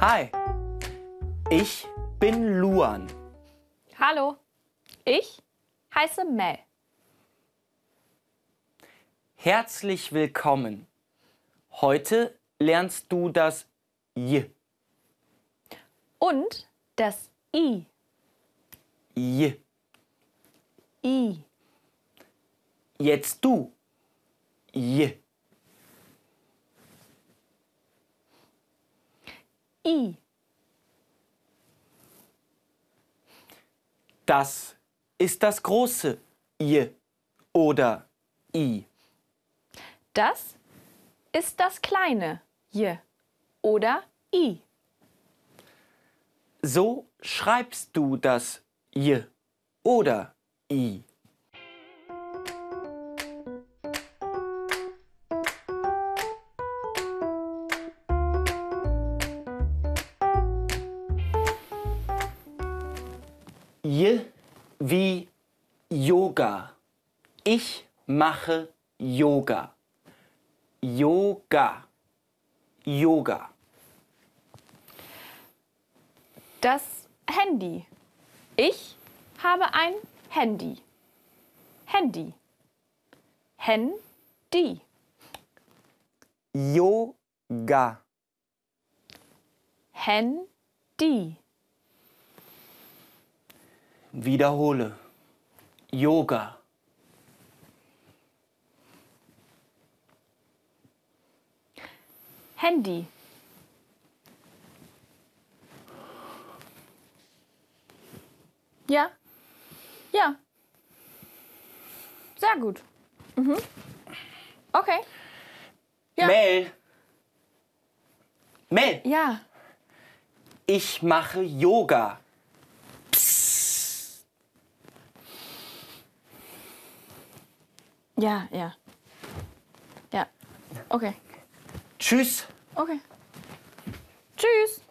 Hi, ich bin Luan. Hallo, ich heiße Mel. Herzlich willkommen. Heute lernst du das J. Und das I. J. I. Jetzt du. J. I. Das ist das große J oder I. Das ist das kleine J oder I. So schreibst du das J oder I. J wie Yoga. Ich mache Yoga. Yoga. Yoga. Das Handy. Ich habe ein Handy. Handy. Handy. Yoga. Handy. Wiederhole. Yoga. Handy. Ja. Ja. Sehr gut. Mhm. Okay. Ja. Mel. Mel, Ja. ich mache Yoga. Ja, ja. Ja. Okay. Tschüss. Okay. Tschüss.